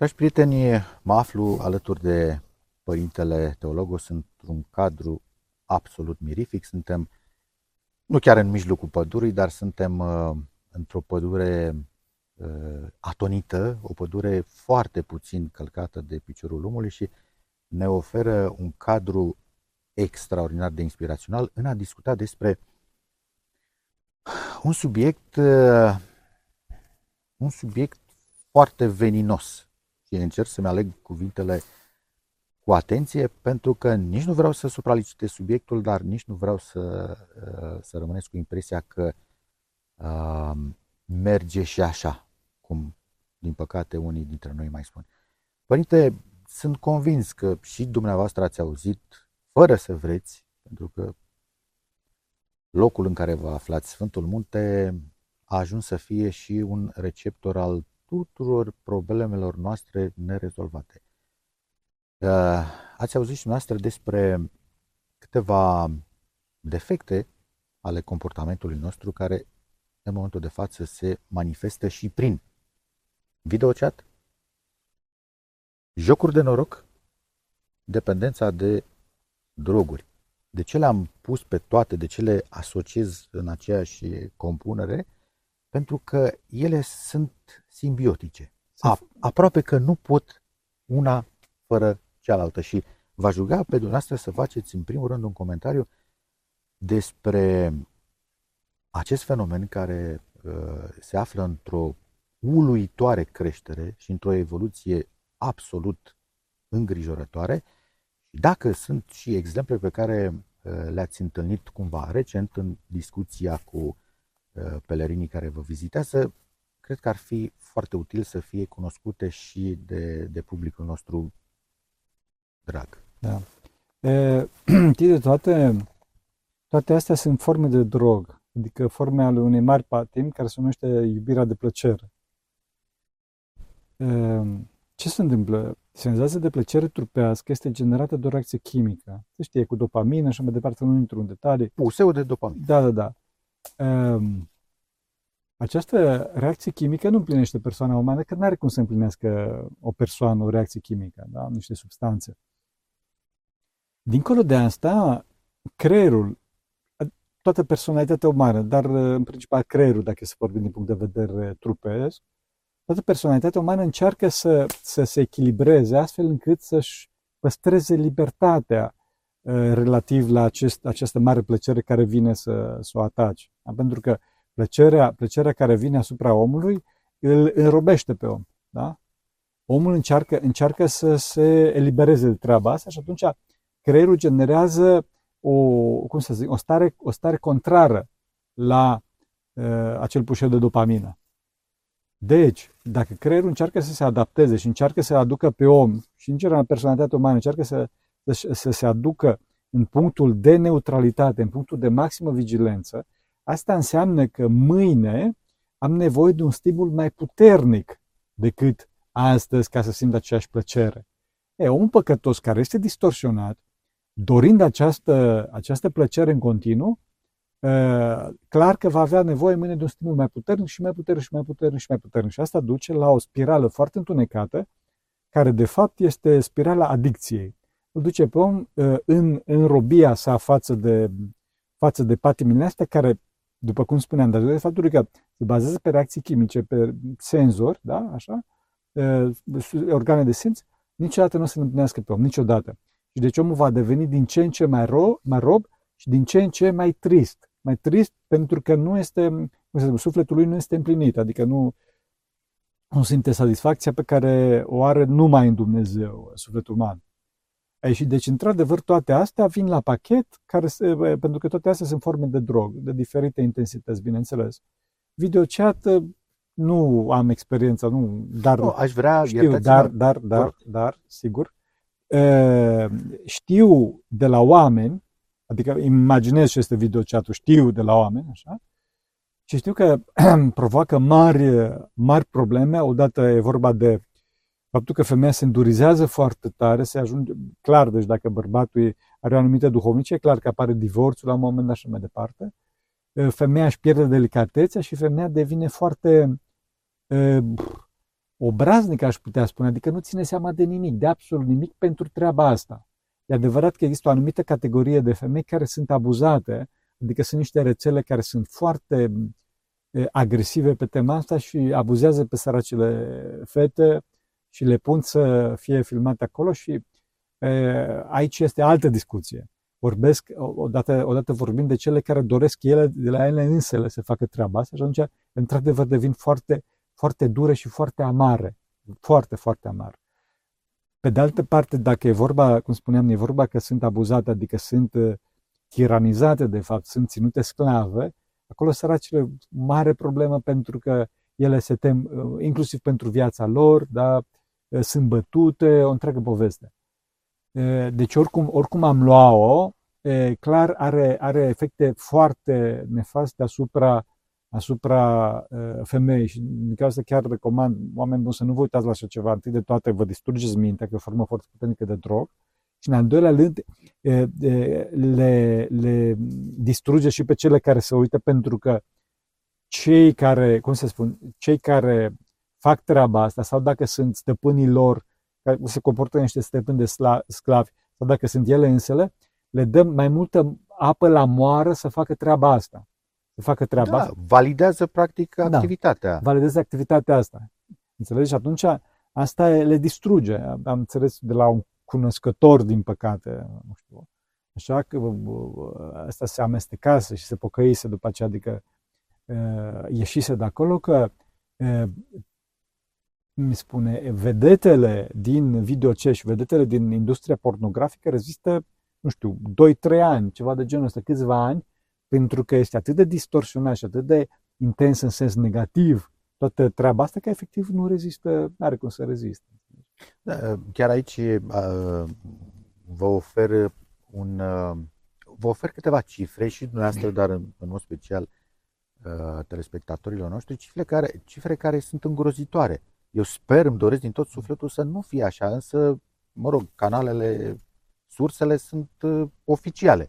Dragi prieteni, mă aflu alături de Părintele Teologos într-un cadru absolut mirific. Suntem nu chiar în mijlocul pădurii, dar suntem uh, într-o pădure uh, atonită, o pădure foarte puțin călcată de piciorul omului și ne oferă un cadru extraordinar de inspirațional în a discuta despre un subiect, uh, un subiect foarte veninos. Și încerc să-mi aleg cuvintele cu atenție pentru că nici nu vreau să supralicitez subiectul, dar nici nu vreau să, uh, să rămânesc cu impresia că uh, merge și așa, cum din păcate unii dintre noi mai spun. Părinte, sunt convins că și dumneavoastră ați auzit, fără să vreți, pentru că locul în care vă aflați, Sfântul Munte, a ajuns să fie și un receptor al tuturor problemelor noastre nerezolvate. Uh, ați auzit și noastră despre câteva defecte ale comportamentului nostru care în momentul de față se manifestă și prin videochat, jocuri de noroc, dependența de droguri. De ce le-am pus pe toate, de ce le asociez în aceeași compunere? Pentru că ele sunt simbiotice. A, aproape că nu pot una fără cealaltă și v-aș ruga pe dumneavoastră să faceți în primul rând un comentariu despre acest fenomen care uh, se află într-o uluitoare creștere și într-o evoluție absolut îngrijorătoare și dacă sunt și exemple pe care uh, le-ați întâlnit cumva recent în discuția cu uh, pelerinii care vă vizitează, cred că ar fi foarte util să fie cunoscute și de, de publicul nostru drag. Da. E, de toate, toate astea sunt forme de drog, adică forme ale unei mari patim care se numește iubirea de plăcere. E, ce se întâmplă? Senzația de plăcere trupească este generată de o reacție chimică. Se știe, cu dopamină și mai departe, nu intru în detalii. Puseu de dopamină. Da, da, da. E, această reacție chimică nu împlinește persoana umană, că nu are cum să împlinească o persoană o reacție chimică, da? niște substanțe. Dincolo de asta, creierul, toată personalitatea umană, dar în principal creierul, dacă se vorbim din punct de vedere trupesc, toată personalitatea umană încearcă să, să se echilibreze astfel încât să-și păstreze libertatea uh, relativ la acest, această mare plăcere care vine să, să o ataci. Da? Pentru că plăcerea, plăcerea care vine asupra omului îl înrobește pe om. Da? Omul încearcă, încearcă să se elibereze de treaba asta și atunci creierul generează o, cum să zic, o, stare, o stare contrară la uh, acel pușeu de dopamină. Deci, dacă creierul încearcă să se adapteze și încearcă să aducă pe om și în general personalitatea umană încearcă să, să, să se aducă în punctul de neutralitate, în punctul de maximă vigilență, asta înseamnă că mâine am nevoie de un stimul mai puternic decât astăzi ca să simt aceeași plăcere. E, omul păcătos care este distorsionat, dorind această, această plăcere în continuu, clar că va avea nevoie mâine de un stimul mai puternic și mai puternic și mai puternic și mai puternic. Și asta duce la o spirală foarte întunecată, care de fapt este spirala adicției. Îl duce pe om în, în robia sa față de, față de patimile astea, care, după cum spuneam, dar de faptul că se bazează pe reacții chimice, pe senzori, da, așa, organe de simț, niciodată nu o să împlinească pe om, niciodată. Și deci omul va deveni din ce în ce mai, ro, mai rob și din ce în ce mai trist. Mai trist pentru că nu este, cum să zic, sufletul lui nu este împlinit, adică nu, nu simte satisfacția pe care o are numai în Dumnezeu, sufletul uman. Ei, și deci, într-adevăr, toate astea vin la pachet, care se, pentru că toate astea sunt forme de drog, de diferite intensități, bineînțeles. Videochat, nu am experiența, nu, dar nu, aș vrea, știu, dar, dar, dar, dar, sigur, știu de la oameni, adică imaginez ce este videochatul, știu de la oameni, așa, și știu că provoacă mari, mari probleme. Odată e vorba de faptul că femeia se îndurizează foarte tare, se ajunge, clar, deci dacă bărbatul are o anumită duhovnicie, e clar că apare divorțul la un moment dat și mai departe. Femeia își pierde delicatețea și femeia devine foarte obraznic, aș putea spune, adică nu ține seama de nimic, de absolut nimic pentru treaba asta. E adevărat că există o anumită categorie de femei care sunt abuzate, adică sunt niște rețele care sunt foarte agresive pe tema asta și abuzează pe săracile fete și le pun să fie filmate acolo și aici este altă discuție. Vorbesc, odată, odată vorbind de cele care doresc ele, de la ele însele să facă treaba asta și atunci, într-adevăr, devin foarte, foarte dure și foarte amare. Foarte, foarte amare. Pe de altă parte, dacă e vorba, cum spuneam, e vorba că sunt abuzate, adică sunt tiranizate, de fapt, sunt ținute sclave, acolo săracile, mare problemă pentru că ele se tem, inclusiv pentru viața lor, da, sunt bătute, o întreagă poveste. Deci oricum, oricum am luat-o, clar are, are efecte foarte nefaste asupra, asupra femeii și din cauza asta chiar recomand oameni buni să nu vă uitați la așa ceva. Întâi de toate vă distrugeți mintea, că e o formă foarte puternică de drog și în al doilea rând le, le distruge și pe cele care se uită pentru că cei care, cum să spun, cei care fac treaba asta sau dacă sunt stăpânii lor care se comportă niște stăpâni de sclavi sau dacă sunt ele însele, le dăm mai multă apă la moară să facă treaba asta. Să facă treaba da, asta. validează practic da, activitatea. Validează activitatea asta. Înțelegi? Și atunci asta le distruge. Am înțeles de la un cunoscător, din păcate, nu știu, așa că asta se amestecase și se pocăise după aceea, adică ieșise de acolo, că mi spune, vedetele din videoce și vedetele din industria pornografică rezistă, nu știu, 2-3 ani, ceva de genul ăsta, câțiva ani, pentru că este atât de distorsionat și atât de intens în sens negativ toată treaba asta, că efectiv nu rezistă, nu are cum să reziste. Da, chiar aici uh, vă ofer un uh, vă ofer câteva cifre și dumneavoastră, dar în, în mod special uh, telespectatorilor noștri, cifre care, cifre care sunt îngrozitoare. Eu sper, îmi doresc din tot sufletul să nu fie așa, însă, mă rog, canalele, sursele sunt uh, oficiale.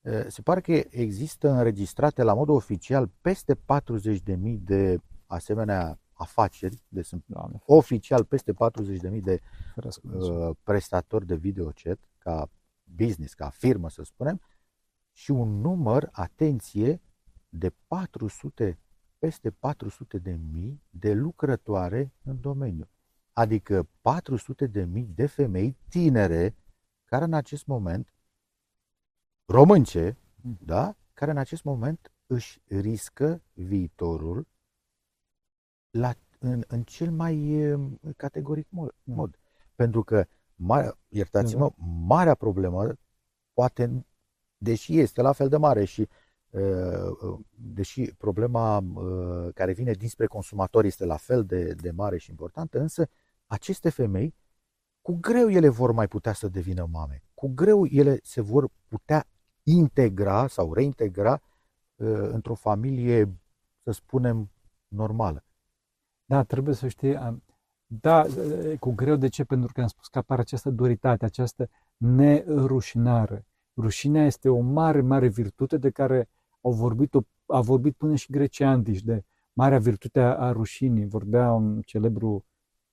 Uh, se pare că există înregistrate la modul oficial peste 40.000 de asemenea afaceri, deci sunt Doamne. oficial peste 40.000 de uh, prestatori de videochat, ca business, ca firmă să spunem, și un număr, atenție, de 400 peste 400 de mii de lucrătoare în domeniu. Adică 400 de mii de femei tinere care în acest moment, românce, mm. da, care în acest moment își riscă viitorul la, în, în cel mai categoric mod. Mm. mod. Pentru că, mare, iertați-mă, da. marea problemă, poate, deși este la fel de mare și Uh, uh, deși problema uh, care vine dinspre consumatori este la fel de, de mare și importantă, însă aceste femei, cu greu ele vor mai putea să devină mame. Cu greu ele se vor putea integra sau reintegra într-o familie, să spunem, normală. Da, trebuie să știi, da, cu greu de ce? Pentru că am spus că apare această duritate, această nerușinare. Rușinea este o mare, mare virtute de care au vorbit, a vorbit până și grecii antici de marea virtute a rușinii. Vorbea un celebru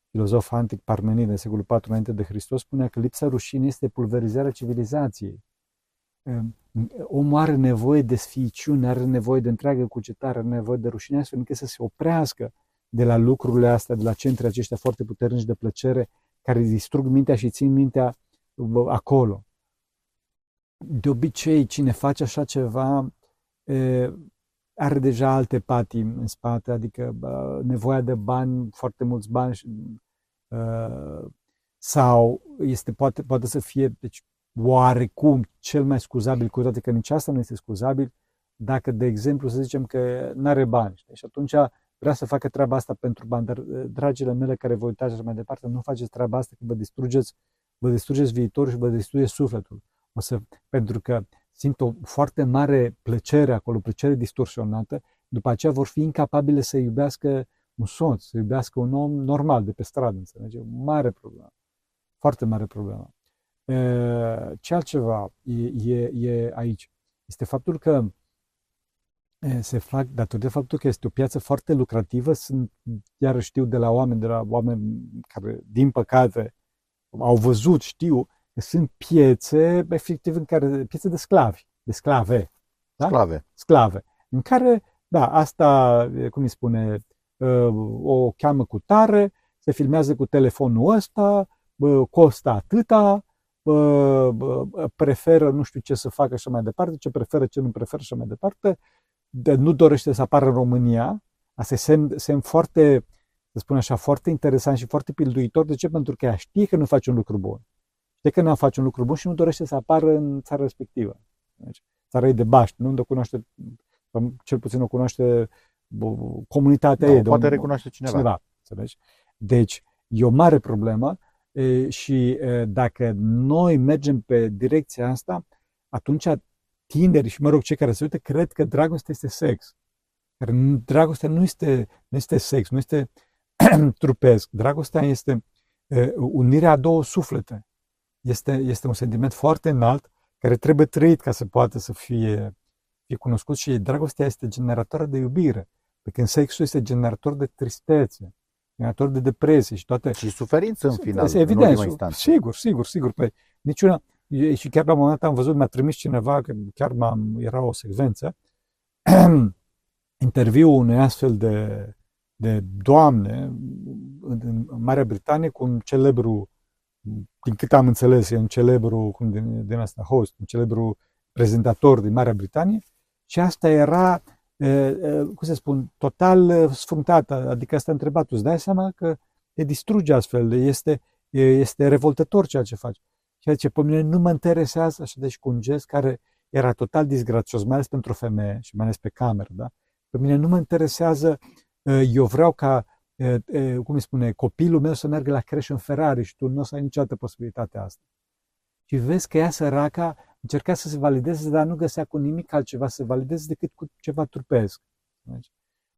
filozof antic Parmenid în secolul IV înainte de Hristos, spunea că lipsa rușinii este pulverizarea civilizației. Ehm, omul are nevoie de sfiiciune, are nevoie de întreagă cugetare, are nevoie de rușine, astfel încât să se oprească de la lucrurile astea, de la centre aceștia foarte puternici de plăcere, care distrug mintea și țin mintea acolo. De obicei, cine face așa ceva are deja alte patii în spate, adică nevoia de bani, foarte mulți bani sau este, poate, poate să fie deci, oarecum cel mai scuzabil, cu toate că nici asta nu este scuzabil, dacă, de exemplu, să zicem că nu are bani și atunci vrea să facă treaba asta pentru bani, dar, dragile mele care vă uitați așa mai departe, nu faceți treaba asta că vă distrugeți, vă distrugeți viitorul și vă distrugeți sufletul. O să, pentru că simt o foarte mare plăcere acolo, plăcere distorsionată, după aceea vor fi incapabile să iubească un soț, să iubească un om normal de pe stradă, înțelege? Mare problemă. Foarte mare problemă. Ce altceva e, e, e aici? Este faptul că se fac, datorită faptului că este o piață foarte lucrativă, sunt, iar știu de la oameni, de la oameni care, din păcate, au văzut, știu, că sunt piețe, efectiv, în care, piețe de sclavi, de sclave. Da? Sclave. Sclave. În care, da, asta, cum îi spune, o cheamă cu tare, se filmează cu telefonul ăsta, costă atâta, preferă nu știu ce să facă și mai departe, ce preferă, ce nu preferă și mai departe, de, nu dorește să apară în România. Asta e semn, semn foarte, să spun așa, foarte interesant și foarte pilduitor. De ce? Pentru că ea știe că nu face un lucru bun. Știe că nu face un lucru bun și nu dorește să apară în țara respectivă. Deci, țara ei de Baști, nu? De cunoaște, cel puțin o cunoaște comunitatea da, ei. Poate recunoaște cineva. cineva înțelegi? Deci, e o mare problemă și dacă noi mergem pe direcția asta, atunci tineri și, mă rog, cei care se uită, cred că dragostea este sex. Dar dragostea nu este, nu este sex, nu este trupesc. Dragostea este unirea a două suflete. Este, este un sentiment foarte înalt care trebuie trăit ca să poată să fie, fie cunoscut și dragostea este generatoră de iubire. Pe când sexul este generator de tristețe, generator de depresie și toate. Și suferință în final, Evident, în sigur, sigur, sigur. Păi, niciuna, și chiar la un moment dat am văzut, mi-a trimis cineva, că chiar m-am, era o secvență, interviu unei astfel de, de doamne în, în Marea Britanie cu un celebru, din cât am înțeles, e un celebru, cum din, din asta, host, un celebru prezentator din Marea Britanie și asta era, cum să spun, total sfruntată, adică asta a întrebat, îți dai seama că te distruge astfel, este, este revoltător ceea ce faci. Ceea ce pe mine nu mă interesează, așa deci cu un gest care era total disgrațios, mai ales pentru o femeie și mai ales pe cameră, da? Pe mine nu mă interesează, ă, eu vreau ca, ă, ă, cum îi spune, copilul meu să meargă la creșă în Ferrari și tu nu o să ai niciodată posibilitatea asta. Și vezi că ea săraca încerca să se valideze, dar nu găsea cu nimic altceva să se valideze decât cu ceva trupesc. Deci,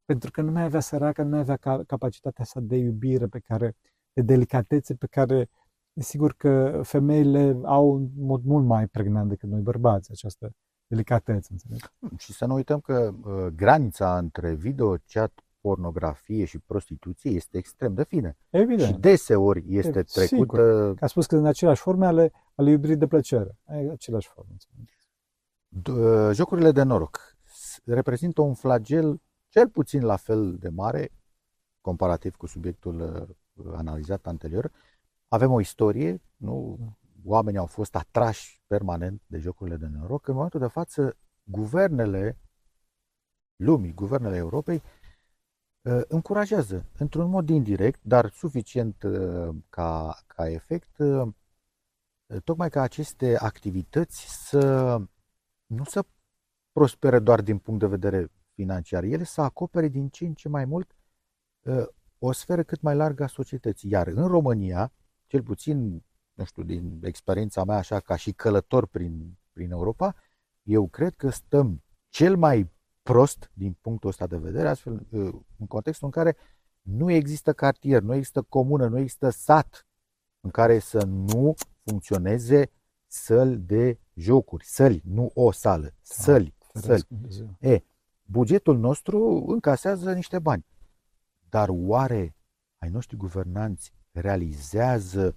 pentru că nu mai avea săraca, nu mai avea capacitatea asta de iubire pe care, de delicatețe pe care sigur că femeile au un mod mult mai pregnant decât noi bărbați această delicatețe. Înțeleg? Și să nu uităm că uh, granița între video, chat, pornografie și prostituție este extrem de fină. Evident. Și deseori este trecută... Sigur. Că a spus că în aceleași forme ale, ale iubirii de plăcere. E aceleași forme. Uh, jocurile de noroc reprezintă un flagel cel puțin la fel de mare, comparativ cu subiectul uh, analizat anterior, avem o istorie, nu? oamenii au fost atrași permanent de jocurile de noroc. În momentul de față, guvernele lumii, guvernele Europei, uh, încurajează, într-un mod indirect, dar suficient uh, ca, ca efect, uh, tocmai ca aceste activități să nu să prospere doar din punct de vedere financiar, ele să acopere din ce în ce mai mult o sferă cât mai largă a societății. Iar în România, cel puțin, nu știu, din experiența mea așa ca și călător prin, prin Europa, eu cred că stăm cel mai prost din punctul ăsta de vedere, astfel, uh, în contextul în care nu există cartier, nu există comună, nu există sat în care să nu funcționeze săli de jocuri, săli, nu o sală, săli, ah, săli. E, bugetul nostru încasează niște bani. Dar oare ai noștri guvernanți realizează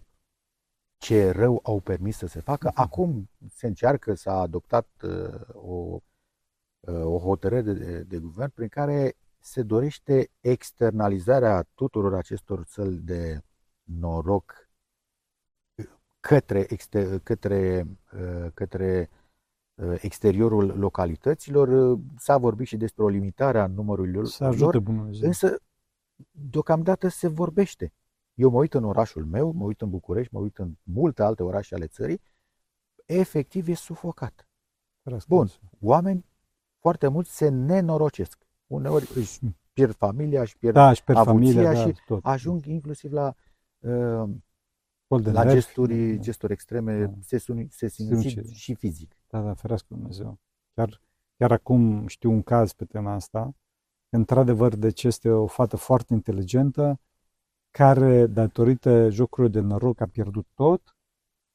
ce rău au permis să se facă. Mhm. Acum se încearcă, s-a adoptat uh, o, uh, o hotărâre de, de guvern prin care se dorește externalizarea tuturor acestor țări de noroc către, exter, către, uh, către uh, exteriorul localităților. S-a vorbit și despre o limitare a numărului lor. Să ajute bună Însă, deocamdată se vorbește. Eu mă uit în orașul meu, mă uit în București, mă uit în multe alte orașe ale țării, efectiv e sufocat. Bun, oameni foarte mulți se nenorocesc. Uneori își pierd familia, își pierd, da, își pierd avuția familia, și da, tot. ajung inclusiv la, uh, la gesturi, da. gesturi extreme, da. se, suni, se sinucid și fizic. Da, da, ferească Dumnezeu. Chiar, chiar acum știu un caz pe tema asta. Într-adevăr, deci este o fată foarte inteligentă, care, datorită jocurilor de noroc, a pierdut tot,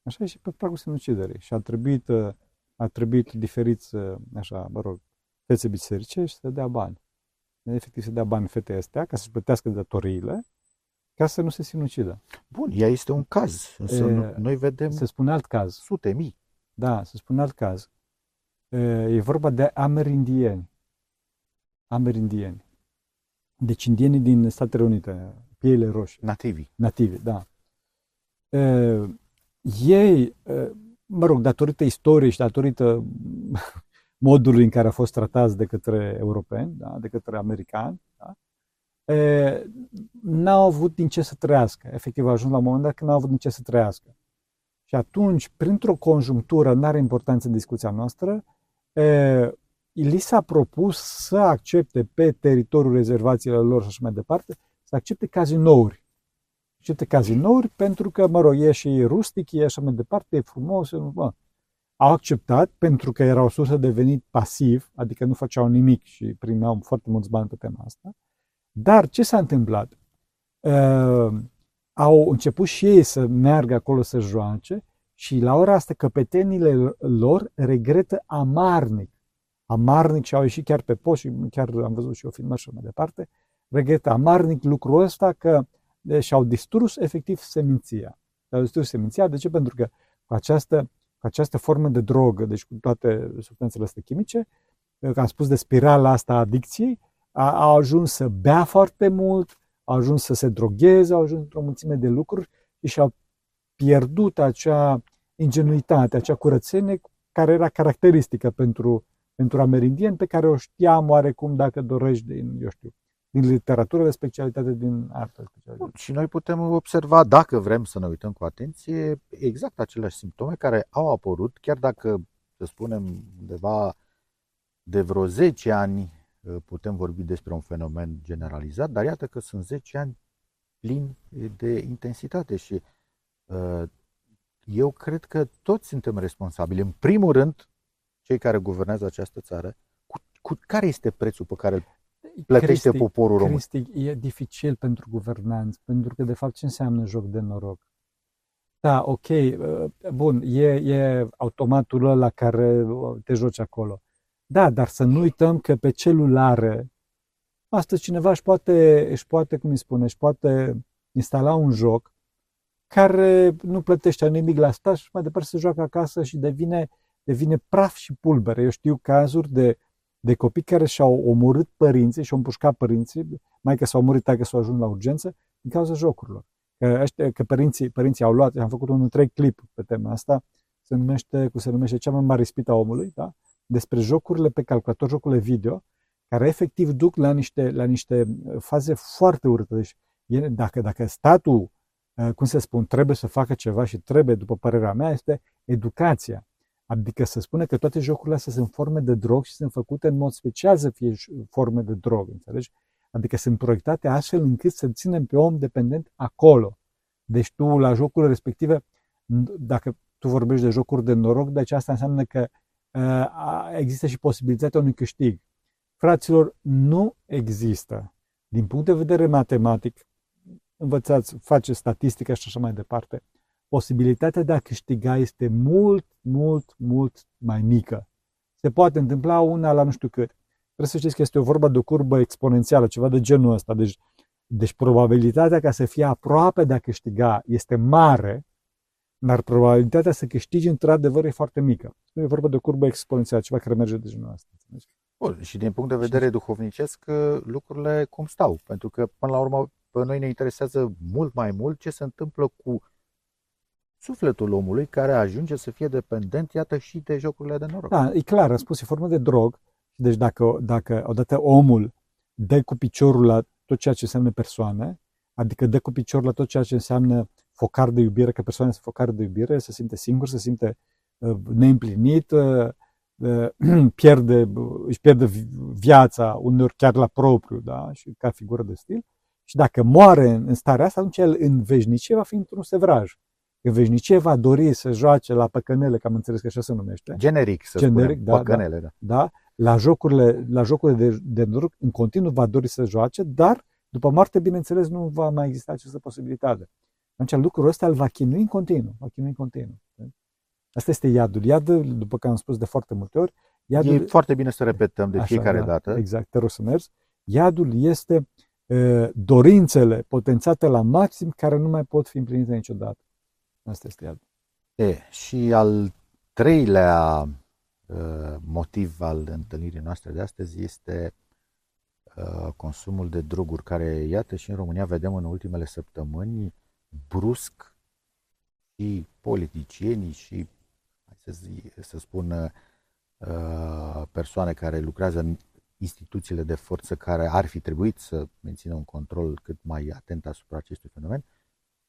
așa și pe pragul sinuciderii. Și a trebuit, a trebuit diferiți, așa, mă rog, fețe biserice și să dea bani. Efectiv să dea bani fetei astea ca să-și plătească datoriile, ca să nu se sinucidă. Bun, ea este un caz. Însă e, noi vedem se spune alt caz. sute mii. Da, se spune alt caz. E, e vorba de amerindieni. Amerindieni. Deci indienii din Statele Unite, piele roșii. Nativi. Nativi, da. E, ei, mă rog, datorită istoriei și datorită modului în care a fost tratați de către europeni, da, de către americani, da, e, n-au avut din ce să trăiască. Efectiv, au ajuns la un moment dat când n-au avut din ce să trăiască. Și atunci, printr-o conjunctură, nu are importanță în discuția noastră, e, li s-a propus să accepte pe teritoriul rezervațiilor lor și așa mai departe, să accepte cazinouri. Accepte cazinouri pentru că, mă rog, e și rustic, e așa mai departe, e frumos, mă. Au acceptat pentru că era o sursă de venit pasiv, adică nu făceau nimic și primeau foarte mulți bani pe tema asta. Dar ce s-a întâmplat? Uh, au început și ei să meargă acolo să joace și la ora asta căpetenile lor regretă amarnic amarnic și au ieșit chiar pe post și chiar am văzut și o filmă și mai departe, regretă amarnic lucrul ăsta că și-au distrus efectiv seminția. au distrus seminția, de ce? Pentru că cu această, cu această formă de drogă, deci cu toate substanțele astea chimice, că am spus de spirala asta a adicției, a, au ajuns să bea foarte mult, au ajuns să se drogheze, au ajuns într-o mulțime de lucruri și și-au pierdut acea ingenuitate, acea curățenie care era caracteristică pentru pentru amerindieni pe care o știam oarecum, dacă dorești, din, eu știu, din literatură de specialitate, din artă de specialitate. Și noi putem observa, dacă vrem să ne uităm cu atenție, exact aceleași simptome care au apărut, chiar dacă, să spunem, undeva de vreo 10 ani putem vorbi despre un fenomen generalizat, dar iată că sunt 10 ani plini de intensitate și eu cred că toți suntem responsabili. În primul rând, cei care guvernează această țară, cu, cu care este prețul pe care îl plătește Cristi, poporul român? Cristi, e dificil pentru guvernanți, pentru că de fapt ce înseamnă joc de noroc? Da, ok, uh, bun, e, e automatul ăla care uh, te joci acolo. Da, dar să nu uităm că pe celulare, astăzi cineva își poate, își poate, cum îi spune, își poate instala un joc care nu plătește nimic la stat și mai departe se joacă acasă și devine devine praf și pulbere. Eu știu cazuri de, de copii care și-au omorât părinții și-au împușcat părinții, mai că s-au omorât, că s-au ajuns la urgență, din cauza jocurilor. Că, ăștia, că părinții, părinții au luat, am făcut un întreg clip pe tema asta, se numește, cum se numește, cea mai mare ispită a omului, da? despre jocurile pe calculator, jocurile video, care efectiv duc la niște, la niște faze foarte urâte. Deci, dacă, dacă statul, cum se spun, trebuie să facă ceva și trebuie, după părerea mea, este educația. Adică să spune că toate jocurile astea sunt forme de drog și sunt făcute în mod special să fie forme de drog, înțelegi? Adică sunt proiectate astfel încât să ținem pe om dependent acolo. Deci tu la jocurile respective, dacă tu vorbești de jocuri de noroc, deci asta înseamnă că uh, există și posibilitatea unui câștig. Fraților, nu există. Din punct de vedere matematic, învățați, faceți statistică și așa mai departe, posibilitatea de a câștiga este mult, mult, mult mai mică. Se poate întâmpla una la nu știu cât. Trebuie să știți că este o vorba de o curbă exponențială, ceva de genul ăsta. Deci, deci probabilitatea ca să fie aproape de a câștiga este mare, dar probabilitatea să câștigi într-adevăr e foarte mică. Nu e vorba de o curbă exponențială, ceva care merge de genul ăsta. Bun, și din punct de vedere duhovnicesc, lucrurile cum stau? Pentru că, până la urmă, pe noi ne interesează mult mai mult ce se întâmplă cu sufletul omului care ajunge să fie dependent, iată, și de jocurile de noroc. Da, e clar, am spus, e formă de drog. Deci dacă, dacă odată omul dă cu piciorul la tot ceea ce înseamnă persoane, adică dă cu piciorul la tot ceea ce înseamnă focar de iubire, că persoana este focar de iubire, se simte singur, se simte uh, neîmplinit, uh, uh, pierde, își pierde viața, uneori chiar la propriu, da? și ca figură de stil. Și dacă moare în starea asta, atunci el în veșnicie va fi într-un sevraj. Că veșnicie va dori să joace la păcănele, că am înțeles că așa se numește. Generic, să Generic, spunem, da, păcănele, da. da. da. La jocurile, la jocurile de, de noroc, în continuu va dori să joace, dar după moarte, bineînțeles, nu va mai exista această posibilitate. Atunci lucrul ăsta îl va chinui în continuu, va chinui în continuu. Asta este iadul. Iadul, după că am spus de foarte multe ori, Iadul, e foarte bine să repetăm de Așa, fiecare da, dată. Exact, te rog să mergi. Iadul este uh, dorințele potențate la maxim care nu mai pot fi împlinite niciodată. Asta este iadul. E, și al treilea uh, motiv al întâlnirii noastre de astăzi este uh, consumul de droguri, care, iată, și în România vedem în ultimele săptămâni brusc și politicienii și, să, zi, să spun, uh, persoane care lucrează în instituțiile de forță care ar fi trebuit să mențină un control cât mai atent asupra acestui fenomen,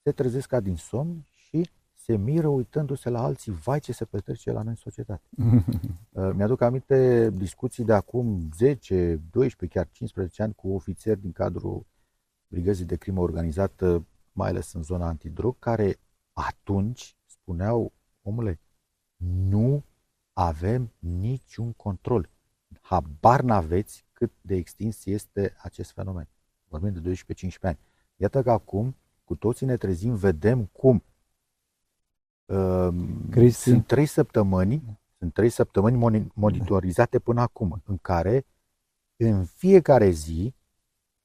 se trezesc ca din somn și se miră uitându-se la alții, vai ce se petrece la noi în societate. Uh, mi-aduc aminte discuții de acum 10, 12, chiar 15 ani cu ofițeri din cadrul Brigăzii de Crimă Organizată, mai ales în zona antidrog, care atunci spuneau, omule, nu avem niciun control. Habar n-aveți cât de extins este acest fenomen. Vorbim de 12-15 ani. Iată că acum, cu toții ne trezim, vedem cum uh, Cristi. sunt trei săptămâni, sunt trei săptămâni monitorizate până acum, în care în fiecare zi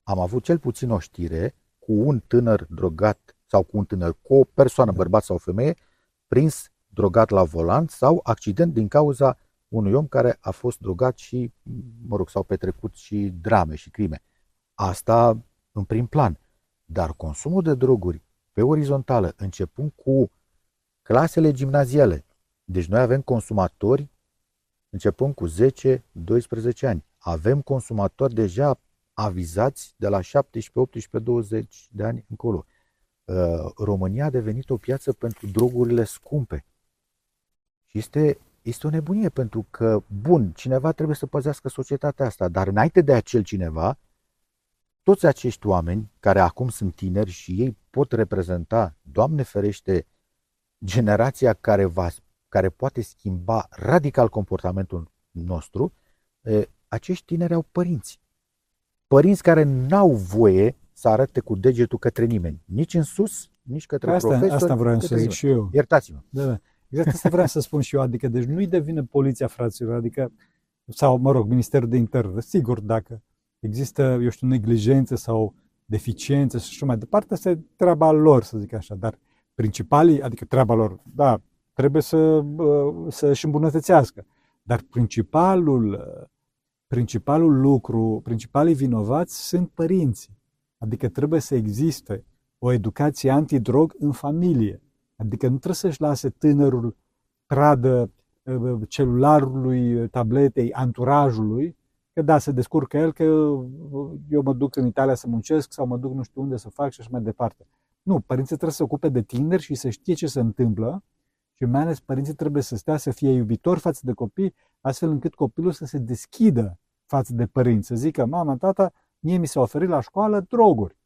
am avut cel puțin o știre cu un tânăr drogat sau cu un tânăr, cu o persoană, da. bărbat sau femeie, prins drogat la volant sau accident din cauza unui om care a fost drogat și, mă rog, s-au petrecut și drame și crime. Asta în prim plan. Dar consumul de droguri pe orizontală, începând cu clasele gimnaziale, deci noi avem consumatori începând cu 10-12 ani. Avem consumatori deja avizați de la 17, 18, 20 de ani încolo. Uh, România a devenit o piață pentru drogurile scumpe. Și este, este o nebunie pentru că, bun, cineva trebuie să păzească societatea asta, dar înainte de acel cineva, toți acești oameni care acum sunt tineri și ei pot reprezenta, Doamne ferește, generația care, va, care poate schimba radical comportamentul nostru, acești tineri au părinți. Părinți care n-au voie să arate cu degetul către nimeni, nici în sus, nici către asta, profesor. Asta vreau să zic și eu. Iertați-mă. Da, da. Exact asta vreau să spun și eu, adică deci nu-i devine poliția fraților, adică sau, mă rog, Ministerul de Interne, sigur, dacă există, eu știu, neglijențe sau deficiențe și așa mai departe, asta e treaba lor, să zic așa, dar principalii, adică treaba lor, da, trebuie să, să își îmbunătățească, dar principalul, principalul lucru, principalii vinovați sunt părinții, adică trebuie să existe o educație antidrog în familie, adică nu trebuie să-și lase tânărul pradă celularului, tabletei, anturajului, că da, se descurcă el, că eu mă duc în Italia să muncesc sau mă duc nu știu unde să fac și așa mai departe. Nu, părinții trebuie să se ocupe de tineri și să știe ce se întâmplă și mai ales părinții trebuie să stea să fie iubitori față de copii, astfel încât copilul să se deschidă față de părinți, să zică, mama, tata, mie mi s-a oferit la școală droguri.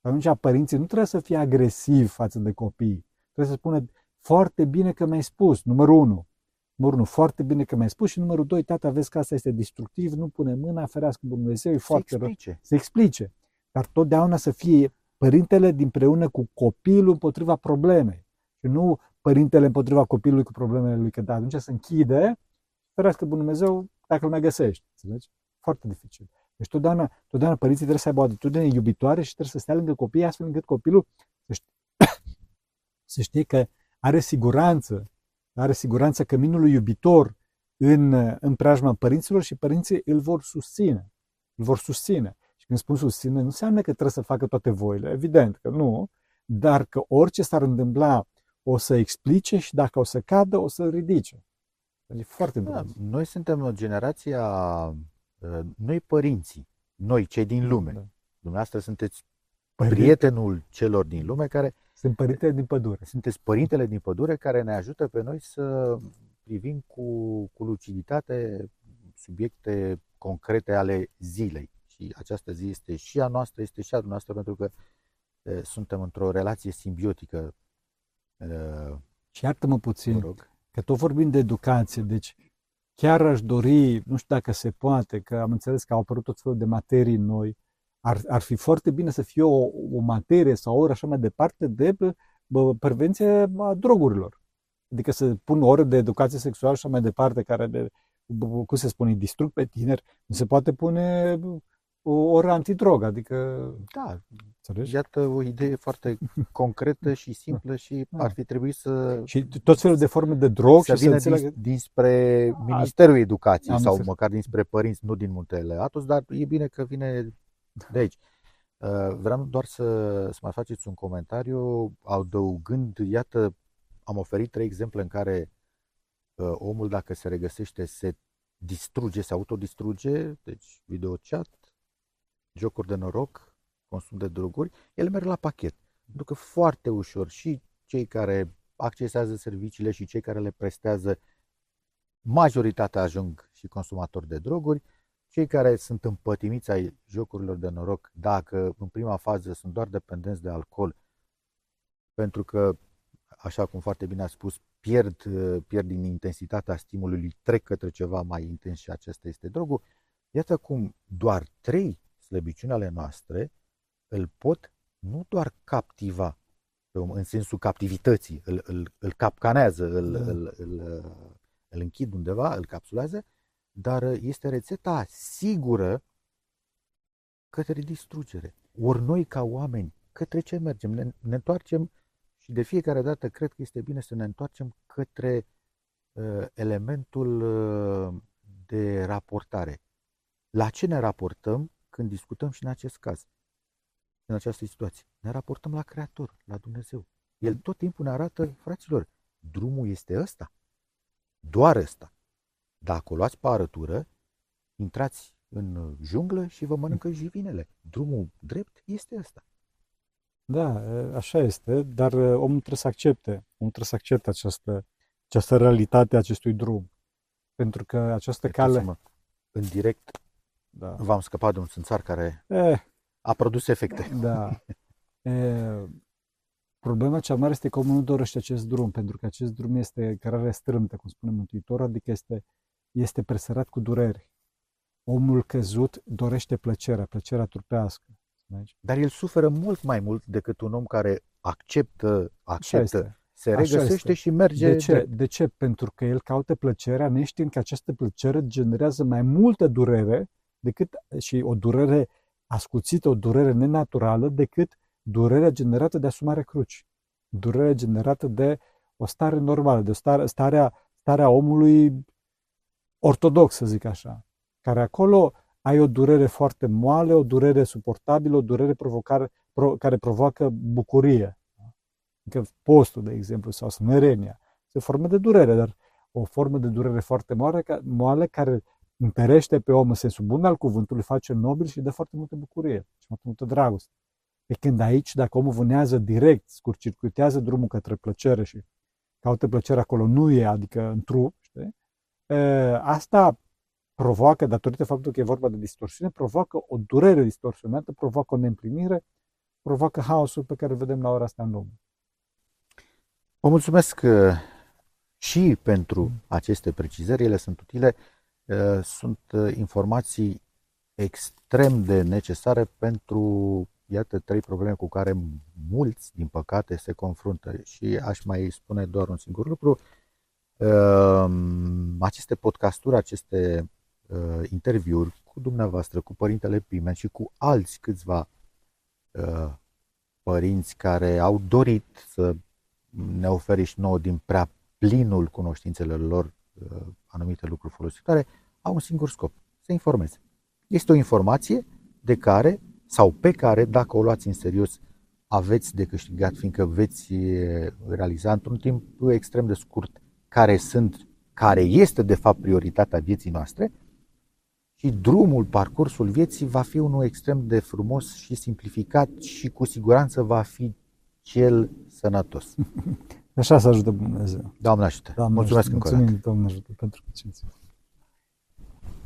Atunci părinții nu trebuie să fie agresivi față de copii. Trebuie să spună, foarte bine că mi-ai spus, numărul 1. Numărul 1, foarte bine că mi-ai spus și numărul 2, tata, vezi că asta este destructiv, nu pune mâna, ferească Dumnezeu, e foarte rău. Să explice. Dar totdeauna să fie părintele împreună cu copilul împotriva problemei. Și nu părintele împotriva copilului cu problemele lui, că da, atunci se închide, ferească Bunul Dumnezeu dacă îl mai găsești. Înțelegi? Foarte dificil. Deci totdeauna, totdeauna părinții trebuie să aibă o atitudine iubitoare și trebuie să stea lângă copii astfel încât copilul să știe, să știe că are siguranță, are siguranță căminului iubitor în, în preajma părinților și părinții îl vor susține. Îl vor susține. Și când spun susține, nu înseamnă că trebuie să facă toate voile. Evident că nu, dar că orice s-ar întâmpla o să explice și dacă o să cadă, o să ridice. E foarte bun. Da, noi suntem o generația, uh, noi părinții, noi cei din lume. Da. Dumneavoastră sunteți Părinte. prietenul celor din lume care... Sunt părintele din pădure. Sunteți părintele din pădure care ne ajută pe noi să privim cu, cu luciditate subiecte concrete ale zilei. Și această zi este și a noastră, este și a noastră, pentru că e, suntem într-o relație simbiotică. E, și iartă-mă puțin, rog. că tot vorbim de educație, deci chiar aș dori, nu știu dacă se poate, că am înțeles că au apărut tot felul de materii noi, ar, ar fi foarte bine să fie o, o materie sau o oră așa mai departe de bă, prevenție a drogurilor. Adică să pun ore de educație sexuală și așa mai departe, care de cum se spune, distrug pe tineri, nu se poate pune o oră antidrog, adică... Da, Înțelegi? iată o idee foarte concretă și simplă și da. ar fi trebuit să... Și tot felul de forme de drog să și vină să înțelegă... dinspre Ministerul Educației Am sau înțeles. măcar dinspre părinți, nu din Muntele Atos, dar e bine că vine de aici. Uh, vreau doar să, să mai faceți un comentariu adăugând, iată, am oferit trei exemple în care uh, omul dacă se regăsește se distruge, se autodistruge, deci videochat, jocuri de noroc, consum de droguri, ele merg la pachet. Pentru că foarte ușor și cei care accesează serviciile și cei care le prestează, majoritatea ajung și consumatori de droguri, cei care sunt împătimiți ai jocurilor de noroc, dacă în prima fază sunt doar dependenți de alcool, pentru că, așa cum foarte bine a spus, pierd, pierd din intensitatea stimulului, trec către ceva mai intens și acesta este drogul. Iată cum doar trei slăbiciuni ale noastre îl pot nu doar captiva, în sensul captivității, îl, îl, îl capcanează, îl, da. îl, îl, îl închid undeva, îl capsulează, dar este rețeta sigură către distrugere. Ori noi ca oameni, către ce mergem? Ne, ne întoarcem și de fiecare dată cred că este bine să ne întoarcem către uh, elementul uh, de raportare. La ce ne raportăm când discutăm și în acest caz, în această situație? Ne raportăm la Creator, la Dumnezeu. El tot timpul ne arată, fraților, drumul este ăsta. Doar ăsta. Dacă o luați pe arătură, intrați în junglă și vă mănâncă jivinele. Drumul drept este ăsta. Da, așa este, dar omul trebuie să accepte, omul trebuie să accepte această, această realitate a acestui drum. Pentru că această cale... În direct da. v-am scăpat de un țânțar care eh, a produs efecte. Da. E, problema cea mare este că omul nu dorește acest drum, pentru că acest drum este cărare strâmtă, cum spune Mântuitorul, adică este este presărat cu dureri. Omul căzut dorește plăcerea, plăcerea trupească. Dar el suferă mult mai mult decât un om care acceptă, acceptă se regăsește și merge. De ce? de ce? Pentru că el caută plăcerea neștiind că această plăcere generează mai multă durere decât și o durere ascuțită, o durere nenaturală decât durerea generată de asumarea cruci. Durerea generată de o stare normală, de o stare, starea, starea omului ortodox, să zic așa, care acolo ai o durere foarte moale, o durere suportabilă, o durere provocare, pro, care provoacă bucurie. Adică postul, de exemplu, sau smerenia. Se formă de durere, dar o formă de durere foarte moale, moale care întărește pe om în sensul bun al cuvântului, face nobil și dă foarte multă bucurie și foarte multă dragoste. Pe când aici, dacă omul vânează direct, scurcircuitează drumul către plăcere și caută plăcere acolo, nu e, adică în trup, știi? Asta provoacă, datorită faptului că e vorba de distorsiune, provoacă o durere distorsionată, provoacă o neîmplinire, provoacă haosul pe care îl vedem la ora asta în lume. Vă mulțumesc și pentru aceste precizări, ele sunt utile, sunt informații extrem de necesare pentru, iată, trei probleme cu care mulți, din păcate, se confruntă. Și aș mai spune doar un singur lucru, Ehm, aceste podcasturi, aceste uh, interviuri cu dumneavoastră, cu Părintele Pimen și cu alți câțiva uh, părinți care au dorit să ne ofere și nouă din prea plinul cunoștințelor lor uh, anumite lucruri folositoare, au un singur scop, să informeze. Este o informație de care sau pe care, dacă o luați în serios, aveți de câștigat, fiindcă veți realiza într-un timp extrem de scurt care sunt, care este de fapt prioritatea vieții noastre și drumul, parcursul vieții va fi unul extrem de frumos și simplificat și cu siguranță va fi cel sănătos. Așa să ajută Dumnezeu. Doamne ajută. Doamne Mulțumesc ajută. încă Mulțumim, Doamne ajută pentru că